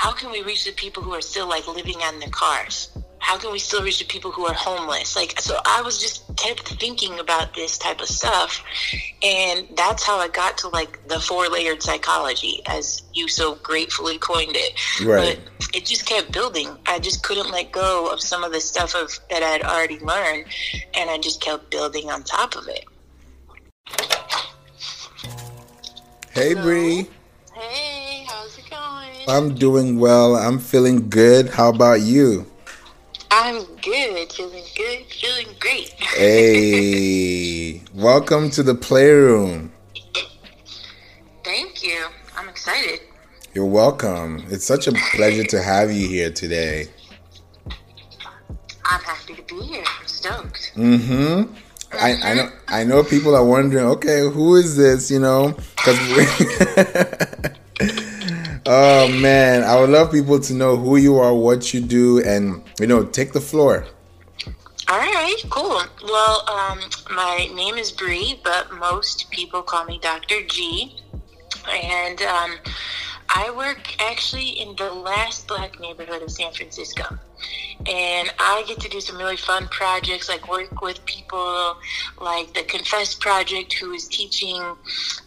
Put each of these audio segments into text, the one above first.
how can we reach the people who are still like living on their cars? How can we still reach the people who are homeless? Like, so I was just kept thinking about this type of stuff. And that's how I got to like the four layered psychology, as you so gratefully coined it. Right. But it just kept building. I just couldn't let go of some of the stuff of that I'd already learned. And I just kept building on top of it. Hey, Bree. Hey, how's it going? I'm doing well. I'm feeling good. How about you? I'm good, feeling good, feeling great. Hey, welcome to the playroom. Thank you. I'm excited. You're welcome. It's such a pleasure to have you here today. I'm happy to be here. I'm stoked. Mm-hmm. I, I know I know people are wondering, okay, who is this? You know, because oh man, I would love people to know who you are, what you do, and you know, take the floor. All right, cool. Well, um, my name is Bree, but most people call me Dr. G, and um, I work actually in the last black neighborhood of San Francisco. And I get to do some really fun projects, like work with people like the Confess Project, who is teaching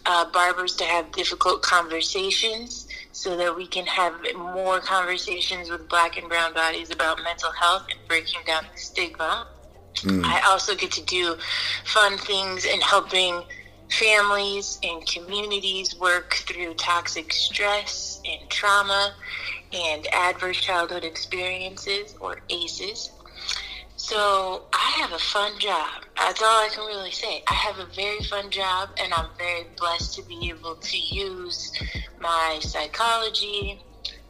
uh, barbers to have difficult conversations so that we can have more conversations with black and brown bodies about mental health and breaking down the stigma. Mm. I also get to do fun things and helping families and communities work through toxic stress and trauma and adverse childhood experiences or ACEs. So I have a fun job. That's all I can really say. I have a very fun job, and I'm very blessed to be able to use my psychology,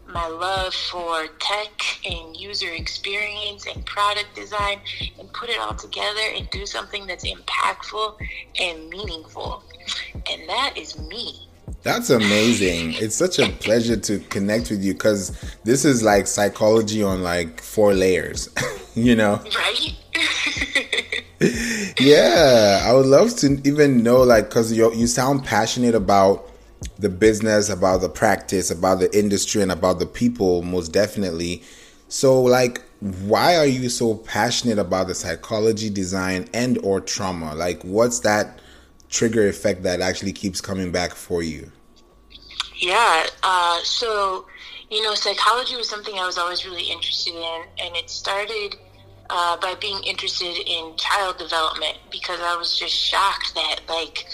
my love for tech and user experience and product design, and put it all together and do something that's impactful and meaningful. And that is me. That's amazing. It's such a pleasure to connect with you because this is like psychology on like four layers, you know? Right? yeah, I would love to even know, like, because you you sound passionate about the business, about the practice, about the industry, and about the people, most definitely. So, like, why are you so passionate about the psychology, design, and or trauma? Like, what's that? Trigger effect that actually keeps coming back for you? Yeah. Uh, so, you know, psychology was something I was always really interested in, and it started uh, by being interested in child development because I was just shocked that, like,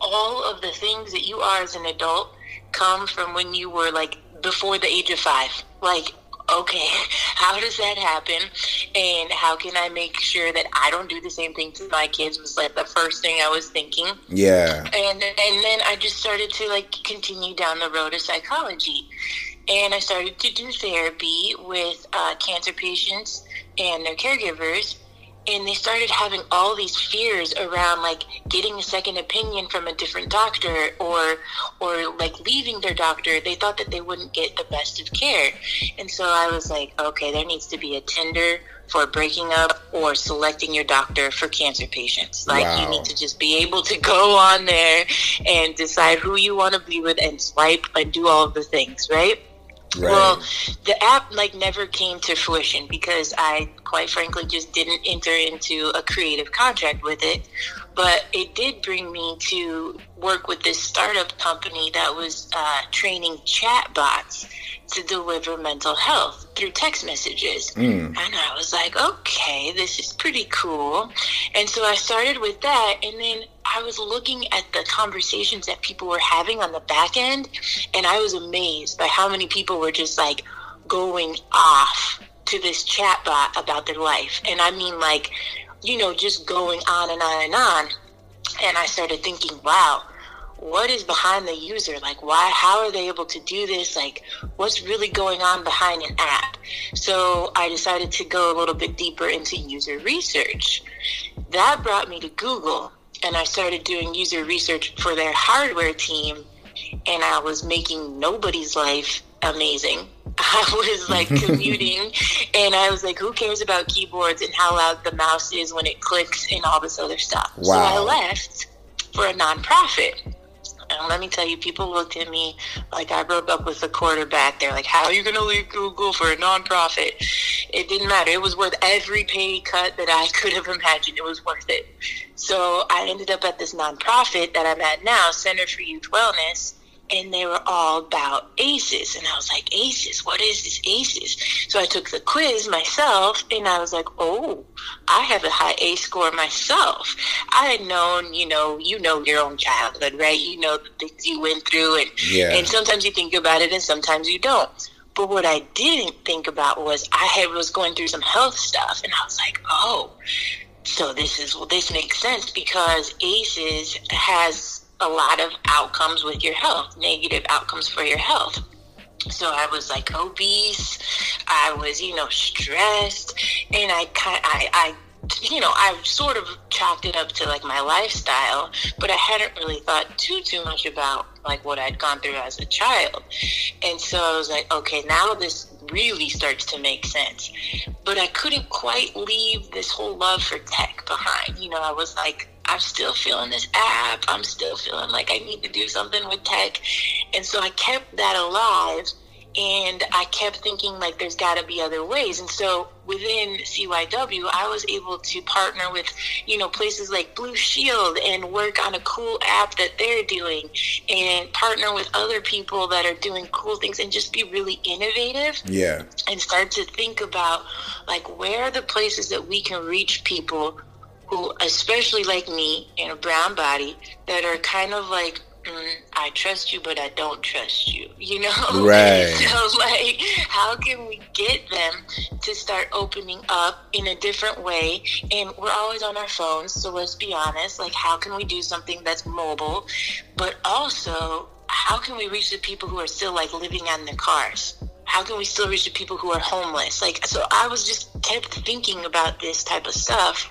all of the things that you are as an adult come from when you were, like, before the age of five. Like, okay, how does that happen? And how can I make sure that I don't do the same thing to my kids was like the first thing I was thinking. Yeah. And and then I just started to like continue down the road of psychology. And I started to do therapy with uh, cancer patients and their caregivers and they started having all these fears around like getting a second opinion from a different doctor or or like leaving their doctor they thought that they wouldn't get the best of care and so i was like okay there needs to be a Tinder for breaking up or selecting your doctor for cancer patients like wow. you need to just be able to go on there and decide who you want to be with and swipe and do all of the things right Right. Well, the app like never came to fruition because I quite frankly just didn't enter into a creative contract with it. But it did bring me to work with this startup company that was uh, training chatbots to deliver mental health through text messages. Mm. And I was like, okay, this is pretty cool. And so I started with that. And then I was looking at the conversations that people were having on the back end. And I was amazed by how many people were just like going off to this chatbot about their life. And I mean, like, you know, just going on and on and on. And I started thinking, wow, what is behind the user? Like why how are they able to do this? Like what's really going on behind an app? So i decided to go a little bit deeper into user research. That brought me to google and i started doing user research for their hardware team and i was making nobody's life amazing I was like commuting and I was like, who cares about keyboards and how loud the mouse is when it clicks and all this other stuff? Wow. So I left for a nonprofit And let me tell you, people looked at me like I broke up with the quarterback. They're like, how are you going to leave Google for a nonprofit? It didn't matter. It was worth every pay cut that I could have imagined. It was worth it. So I ended up at this nonprofit that I'm at now, Center for Youth Wellness and they were all about ACEs. And I was like, ACEs, what is this ACEs? So I took the quiz myself and I was like, oh, I have a high ACE score myself. I had known, you know, you know your own childhood, right? You know the things you went through and yeah. and sometimes you think about it and sometimes you don't. But what I didn't think about was I had was going through some health stuff and I was like, oh, so this is well this makes sense because ACEs has a lot of outcomes with your health, negative outcomes for your health. So I was like obese, I was, you know, stressed, and I kind I, I you know, I sort of chalked it up to like my lifestyle, but I hadn't really thought too too much about like what I'd gone through as a child. And so I was like, okay, now this really starts to make sense. But I couldn't quite leave this whole love for tech behind. You know, I was like, I'm still feeling this app. I'm still feeling like I need to do something with tech. And so I kept that alive and I kept thinking like there's got to be other ways. And so within CYW, I was able to partner with, you know, places like Blue Shield and work on a cool app that they're doing and partner with other people that are doing cool things and just be really innovative. Yeah. And start to think about like where are the places that we can reach people who, especially like me in a brown body, that are kind of like, mm, I trust you, but I don't trust you, you know? Right. so, like, how can we get them to start opening up in a different way? And we're always on our phones, so let's be honest. Like, how can we do something that's mobile, but also, how can we reach the people who are still like living on their cars? How can we still reach the people who are homeless? Like, so I was just kept thinking about this type of stuff.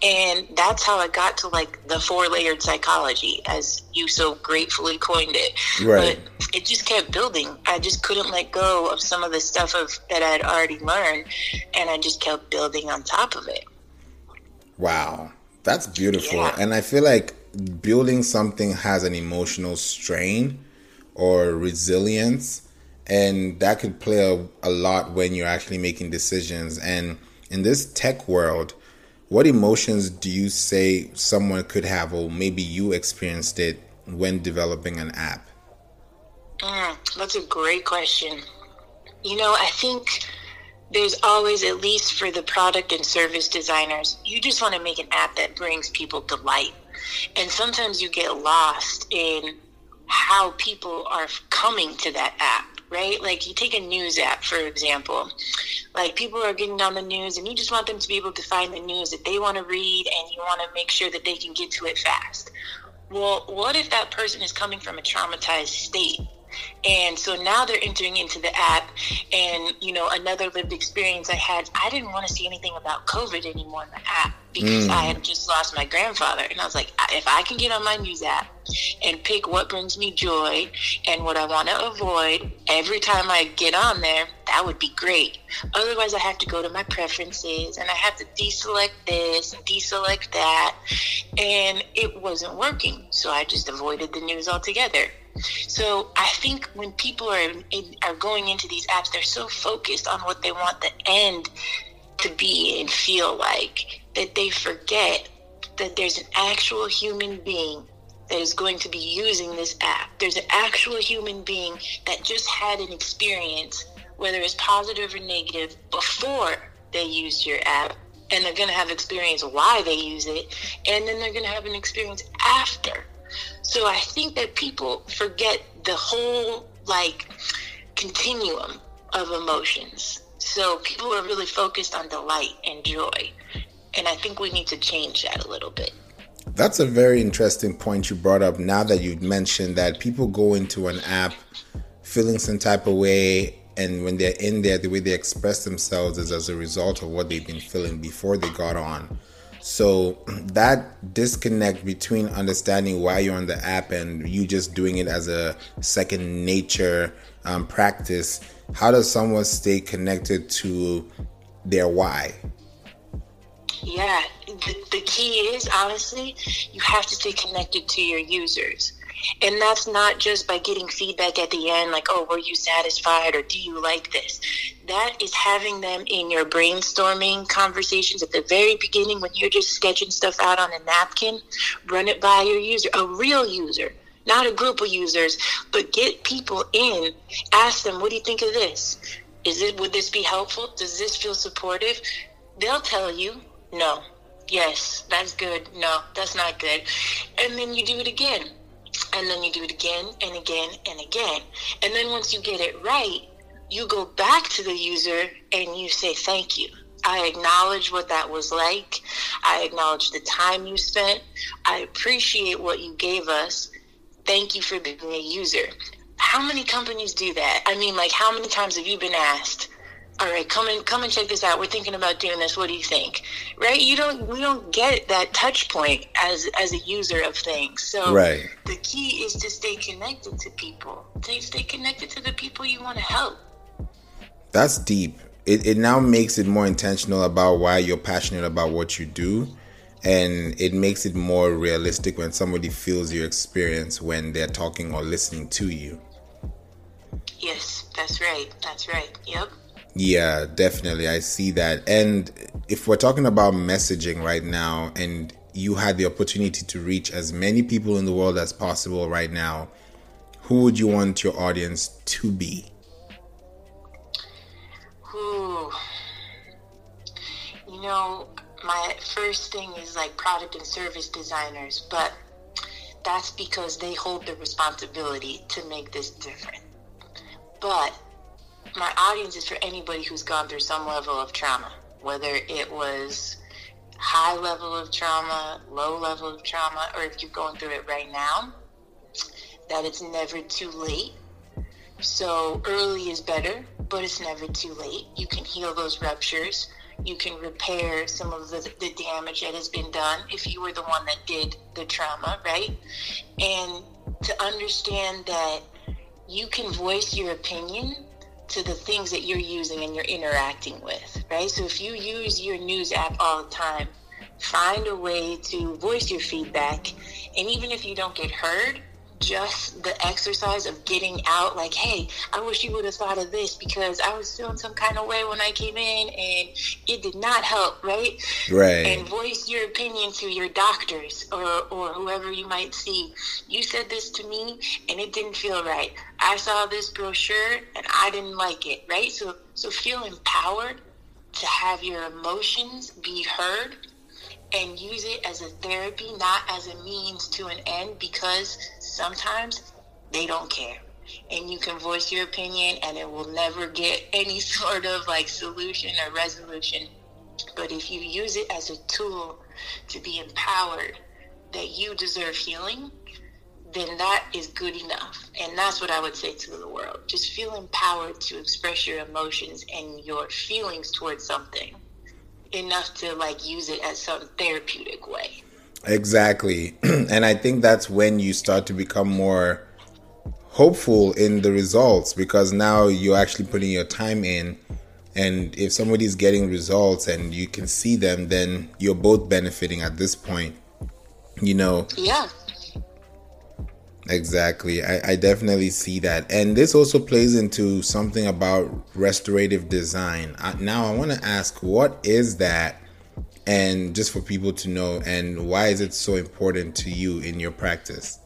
And that's how I got to like the four layered psychology, as you so gratefully coined it. Right. But it just kept building. I just couldn't let go of some of the stuff of that I'd already learned. And I just kept building on top of it. Wow. That's beautiful. Yeah. And I feel like building something has an emotional strain or resilience and that could play a, a lot when you're actually making decisions. And in this tech world what emotions do you say someone could have or maybe you experienced it when developing an app? Mm, that's a great question. You know i think there's always at least for the product and service designers you just want to make an app that brings people delight. And sometimes you get lost in how people are coming to that app right? Like you take a news app, for example. Like people are getting on the news and you just want them to be able to find the news that they want to read and you want to make sure that they can get to it fast. Well, what if that person is coming from a traumatized state? And so now they're entering into the app. And, you know, another lived experience I had, I didn't want to see anything about COVID anymore in the app because mm. I had just lost my grandfather. And I was like, if I can get on my news app and pick what brings me joy and what I want to avoid every time I get on there, that would be great. Otherwise, I have to go to my preferences and I have to deselect this and deselect that. And it wasn't working. So I just avoided the news altogether. So I think when people are in, are going into these apps, they're so focused on what they want the end to be and feel like that they forget that there's an actual human being that is going to be using this app. There's an actual human being that just had an experience, whether it's positive or negative, before they used your app. And they're going to have experience why they use it. And then they're going to have an experience after so I think that people forget the whole like continuum of emotions. So people are really focused on delight and joy. And I think we need to change that a little bit. That's a very interesting point you brought up now that you've mentioned that people go into an app feeling some type of way and when they're in there the way they express themselves is as a result of what they've been feeling before they got on so that disconnect between understanding why you're on the app and you just doing it as a second nature um, practice, how does someone stay connected to their why? Yeah, the, the key is honestly, you have to stay connected to your users. And that's not just by getting feedback at the end, like, oh, were you satisfied or do you like this? That is having them in your brainstorming conversations at the very beginning when you're just sketching stuff out on a napkin. Run it by your user, a real user, not a group of users, but get people in. Ask them, what do you think of this? Is it would this be helpful? Does this feel supportive? They'll tell you, no. Yes, that's good. No, that's not good. And then you do it again and then you do it again and again and again. And then once you get it right, you go back to the user and you say, Thank you. I acknowledge what that was like. I acknowledge the time you spent. I appreciate what you gave us. Thank you for being a user. How many companies do that? I mean, like, how many times have you been asked, all right, come and come and check this out. We're thinking about doing this. What do you think? Right? You don't we don't get that touch point as as a user of things. So right. the key is to stay connected to people. To stay connected to the people you want to help. That's deep. It it now makes it more intentional about why you're passionate about what you do. And it makes it more realistic when somebody feels your experience when they're talking or listening to you. Yes, that's right. That's right. Yep. Yeah, definitely. I see that. And if we're talking about messaging right now and you had the opportunity to reach as many people in the world as possible right now, who would you want your audience to be? Ooh. You know, my first thing is like product and service designers, but that's because they hold the responsibility to make this different. But my audience is for anybody who's gone through some level of trauma, whether it was high level of trauma, low level of trauma, or if you're going through it right now, that it's never too late. So early is better, but it's never too late. You can heal those ruptures. You can repair some of the, the damage that has been done if you were the one that did the trauma, right? And to understand that you can voice your opinion to the things that you're using and you're interacting with, right? So if you use your news app all the time, find a way to voice your feedback. And even if you don't get heard, just the exercise of getting out like hey i wish you would have thought of this because i was feeling some kind of way when i came in and it did not help right? Right. And voice your opinion to your doctors or or whoever you might see. You said this to me and it didn't feel right. I saw this brochure and i didn't like it right? So so feel empowered to have your emotions be heard and use it as a therapy, not as a means to an end, because sometimes they don't care. And you can voice your opinion, and it will never get any sort of like solution or resolution. But if you use it as a tool to be empowered that you deserve healing, then that is good enough. And that's what I would say to the world. Just feel empowered to express your emotions and your feelings towards something enough to like use it as some therapeutic way. Exactly. and I think that's when you start to become more hopeful in the results because now you're actually putting your time in. And if somebody's getting results and you can see them then you're both benefiting at this point you know? Yeah. Exactly. I, I definitely see that. And this also plays into something about restorative design. I, now i want to ask what is that and just for people to know and why is it so important to you in your practice?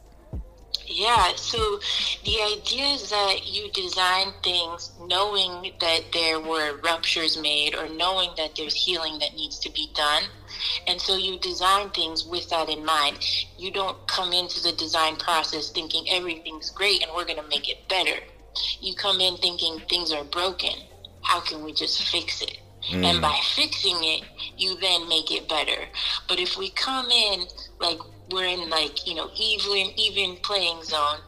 Yeah so the idea is that you design things knowing that there were ruptures made or knowing that there's healing that needs to be done. And so you design things with that in mind. You don't come into the design process thinking everything's great and we're going to make it better. You come in thinking things are broken. How can we just fix it Mm. And by fixing it, you then make it better. But if we come in like we're in like, you know, even even playing zone,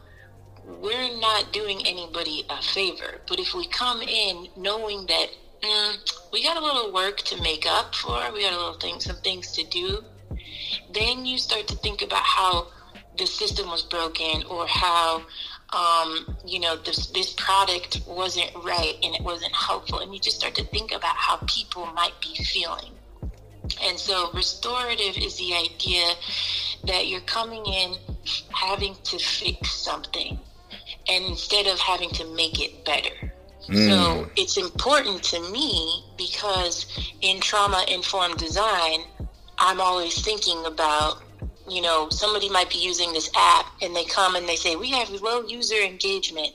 we're not doing anybody a favor. But if we come in knowing that mm, we got a little work to make up for, we got a little thing, some things to do, then you start to think about how the system was broken or how um, you know, this, this product wasn't right and it wasn't helpful. And you just start to think about how people might be feeling. And so, restorative is the idea that you're coming in having to fix something and instead of having to make it better. Mm. So it's important to me because in trauma informed design, I'm always thinking about, you know, somebody might be using this app and they come and they say, We have low user engagement.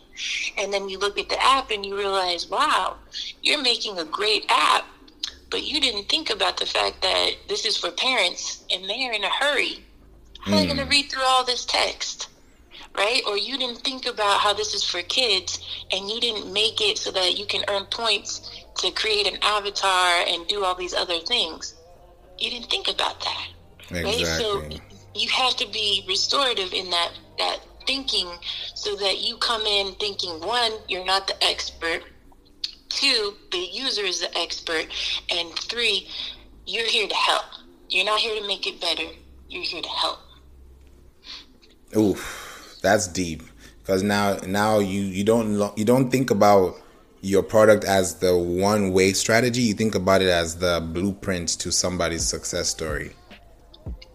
And then you look at the app and you realize, wow, you're making a great app, but you didn't think about the fact that this is for parents and they're in a hurry. How mm. are they going to read through all this text? right? Or you didn't think about how this is for kids and you didn't make it so that you can earn points to create an avatar and do all these other things. You didn't think about that. Exactly. Right? So you have to be restorative in that that thinking so that you come in thinking one, you're not the expert, two, the user is the expert, and three, you're here to help. You're not here to make it better. You're here to help. Oof that's deep because now now you you don't you don't think about your product as the one way strategy you think about it as the blueprint to somebody's success story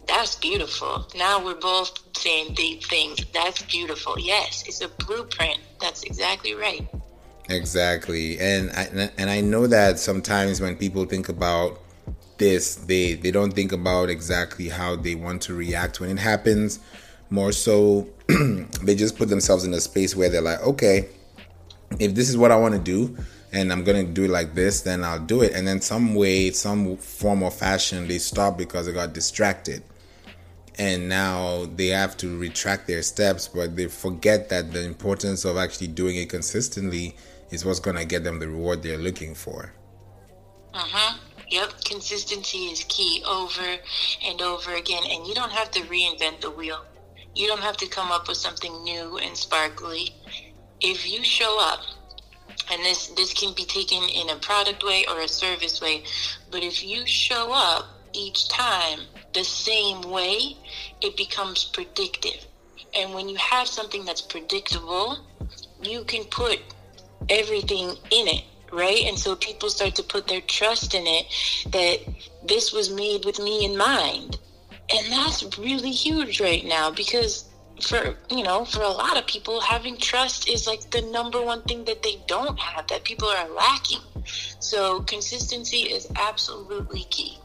that's beautiful. Now we're both saying deep things. That's beautiful. Yes it's a blueprint. That's exactly right. Exactly. And I, and I know that sometimes when people think about this they they don't think about exactly how they want to react when it happens. More so they just put themselves in a space where they're like, okay, if this is what I want to do and I'm going to do it like this, then I'll do it. And then some way, some form or fashion, they stop because they got distracted. And now they have to retract their steps, but they forget that the importance of actually doing it consistently is what's going to get them the reward they're looking for. Uh huh. Yep, consistency is key over and over again, and you don't have to reinvent the wheel. You don't have to come up with something new and sparkly. If you show up, and this this can be taken in a product way or a service way, but if you show up each time the same way, it becomes predictive. And when you have something that's predictable, you can put everything in it right? And so people start to put their trust in it that this was made with me in mind and that's really huge right now because for you know for a lot of people having trust is like the number one thing that they don't have that people are lacking so consistency is absolutely key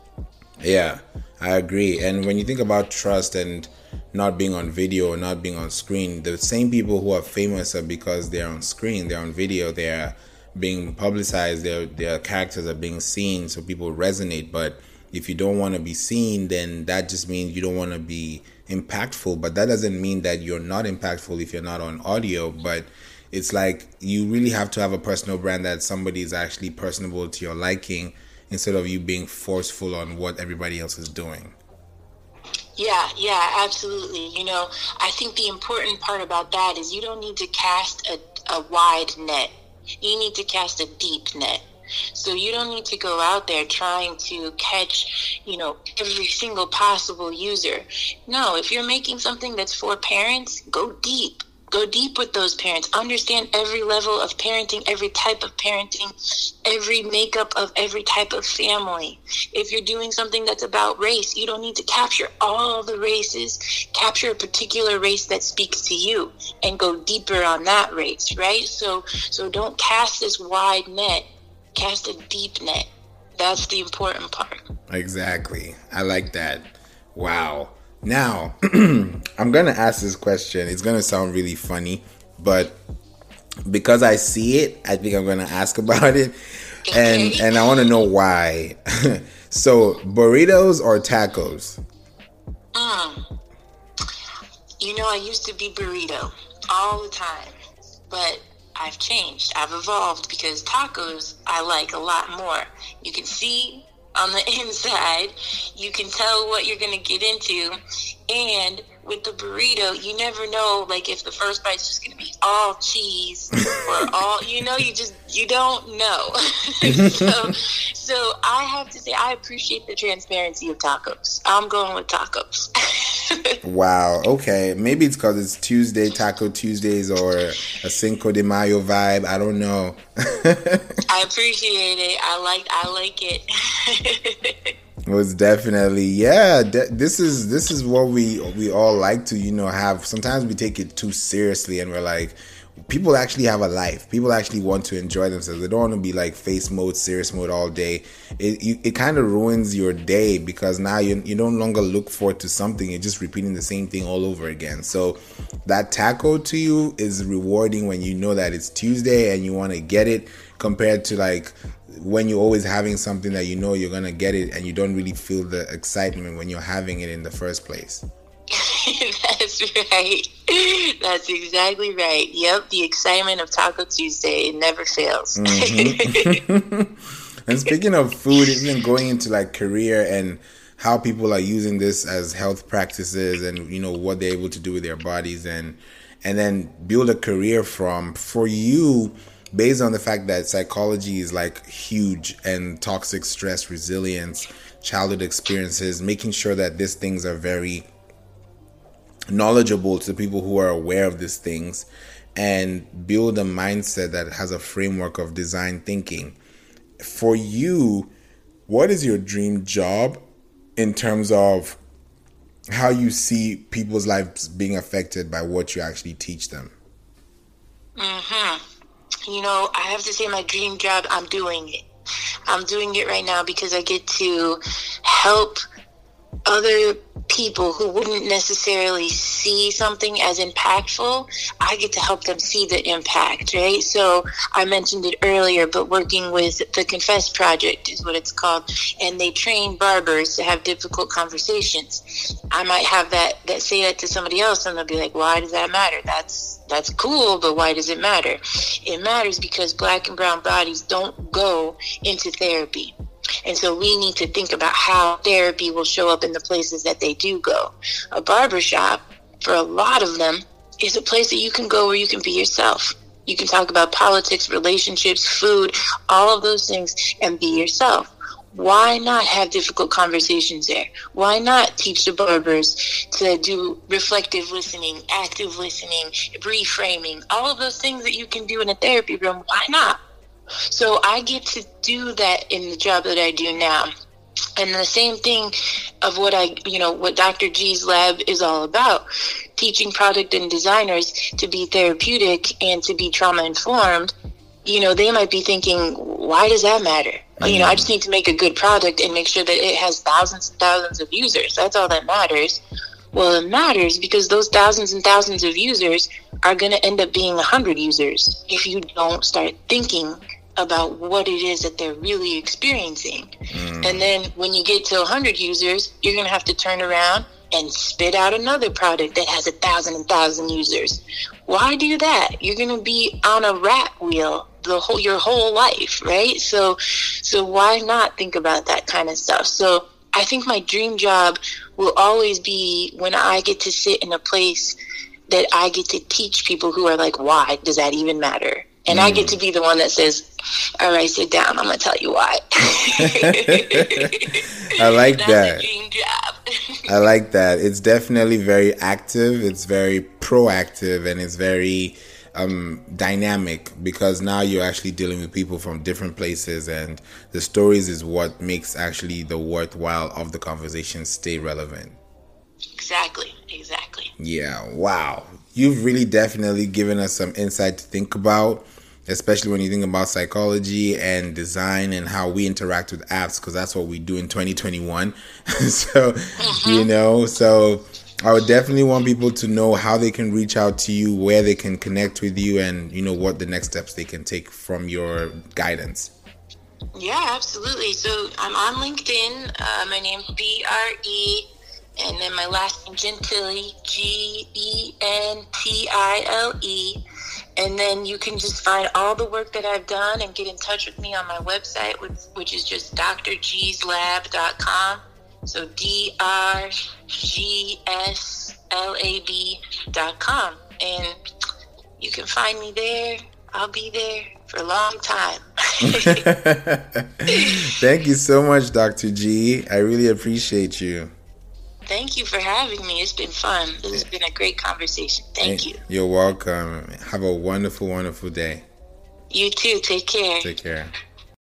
yeah i agree and when you think about trust and not being on video or not being on screen the same people who are famous are because they're on screen they're on video they're being publicized their their characters are being seen so people resonate but if you don't want to be seen, then that just means you don't want to be impactful. But that doesn't mean that you're not impactful if you're not on audio. But it's like you really have to have a personal brand that somebody is actually personable to your liking instead of you being forceful on what everybody else is doing. Yeah, yeah, absolutely. You know, I think the important part about that is you don't need to cast a, a wide net. You need to cast a deep net. So you don't need to go out there trying to catch, you know, every single possible user. No, if you're making something that's for parents, go deep. Go deep with those parents. Understand every level of parenting, every type of parenting, every makeup of every type of family. If you're doing something that's about race, you don't need to capture all the races. Capture a particular race that speaks to you and go deeper on that race, right? So so don't cast this wide net cast a deep net. That's the important part. Exactly. I like that. Wow. Now, I'm going to ask this question. It's going to sound really funny, but because I see it, I think I'm going to ask about it. And and I want to know why. so, burritos or tacos? Mm. You know, I used to be burrito all the time, but I've changed. I've evolved because tacos I like a lot more. You can see on the inside, you can tell what you're going to get into. And with the burrito, you never know, like, if the first bite's just going to be all cheese or all, you know, you just, you don't know. so, so I have to say, I appreciate the transparency of tacos. I'm going with tacos. wow. Okay. Maybe it's because it's Tuesday, Taco Tuesdays, or a Cinco de Mayo vibe. I don't know. I appreciate it. I like. I like it. Was definitely. Yeah de- this is this is what we we all like to you know have. Sometimes we take it too seriously and we're like people actually have a life. People actually want to enjoy themselves. They don't want to be like face mode serious mode all day. It you, it kind of ruins your day because now you, you no longer look forward to something. You're just repeating the same thing all over again. So that taco to you is rewarding when you know that it's tuesday and you want to get it compared to like when you're always having something that you know you're gonna get it and you don't really feel the excitement when you're having it in the first place. That's right. That's exactly right. Yep, the excitement of Taco Tuesday it never fails. Mm-hmm. and speaking of food, even going into like career and how people are using this as health practices and you know what they're able to do with their bodies and and then build a career from for you based on the fact that psychology is like huge and toxic stress resilience childhood experiences making sure that these things are very knowledgeable to people who are aware of these things and build a mindset that has a framework of design thinking. For you what is your dream job in terms of how you see people's lives being affected by what you actually teach them? Mm-hmm you know, I have to say my dream job, I'm doing it. I'm doing it right now because I get to help other people who wouldn't necessarily see something as impactful, I get to help them see the impact, right? So I mentioned it earlier, but working with the Confess Project is what it's called, and they train barbers to have difficult conversations. I might have that that say that to somebody else, and they'll be like, "Why does that matter? That's that's cool, but why does it matter? It matters because black and brown bodies don't go into therapy. And so we need to think about how therapy will show up in the places that they do go. A barbershop, for a lot of them, is a place that you can go where you can be yourself. You can talk about politics, relationships, food, all of those things, and be yourself. Why not have difficult conversations there? Why not teach the barbers to do reflective listening, active listening, reframing, all of those things that you can do in a therapy room? Why not? So I get to do that in the job that I do now. And the same thing of what I, you know, what Dr. G's lab is all about teaching product and designers to be therapeutic and to be trauma informed. You know, they might be thinking, why does that matter? You know, I just need to make a good product and make sure that it has thousands and thousands of users. That's all that matters. Well, it matters because those thousands and thousands of users are going to end up being 100 users if you don't start thinking about what it is that they're really experiencing. Mm. And then when you get to 100 users, you're going to have to turn around and spit out another product that has a thousand and thousand users. Why do that? You're going to be on a rat wheel the whole your whole life, right? So so why not think about that kind of stuff? So I think my dream job will always be when I get to sit in a place that I get to teach people who are like, why does that even matter? And mm. I get mm. to be the one that says, all right, sit down. I'm going to tell you why. I like that. I like that. It's definitely very active. It's very proactive and it's very um, dynamic because now you're actually dealing with people from different places and the stories is what makes actually the worthwhile of the conversation stay relevant. Exactly. Exactly. Yeah. Wow. You've really definitely given us some insight to think about especially when you think about psychology and design and how we interact with apps because that's what we do in 2021 so mm-hmm. you know so i would definitely want people to know how they can reach out to you where they can connect with you and you know what the next steps they can take from your guidance yeah absolutely so i'm on linkedin uh, my name's b-r-e and then my last name Gentile, G E N T I L E. And then you can just find all the work that I've done and get in touch with me on my website, which, which is just drgslab.com. So D R G S L A B.com. And you can find me there. I'll be there for a long time. Thank you so much, Dr. G. I really appreciate you. Thank you for having me. It's been fun. This has been a great conversation. Thank you. You're welcome. Have a wonderful, wonderful day. You too. Take care. Take care.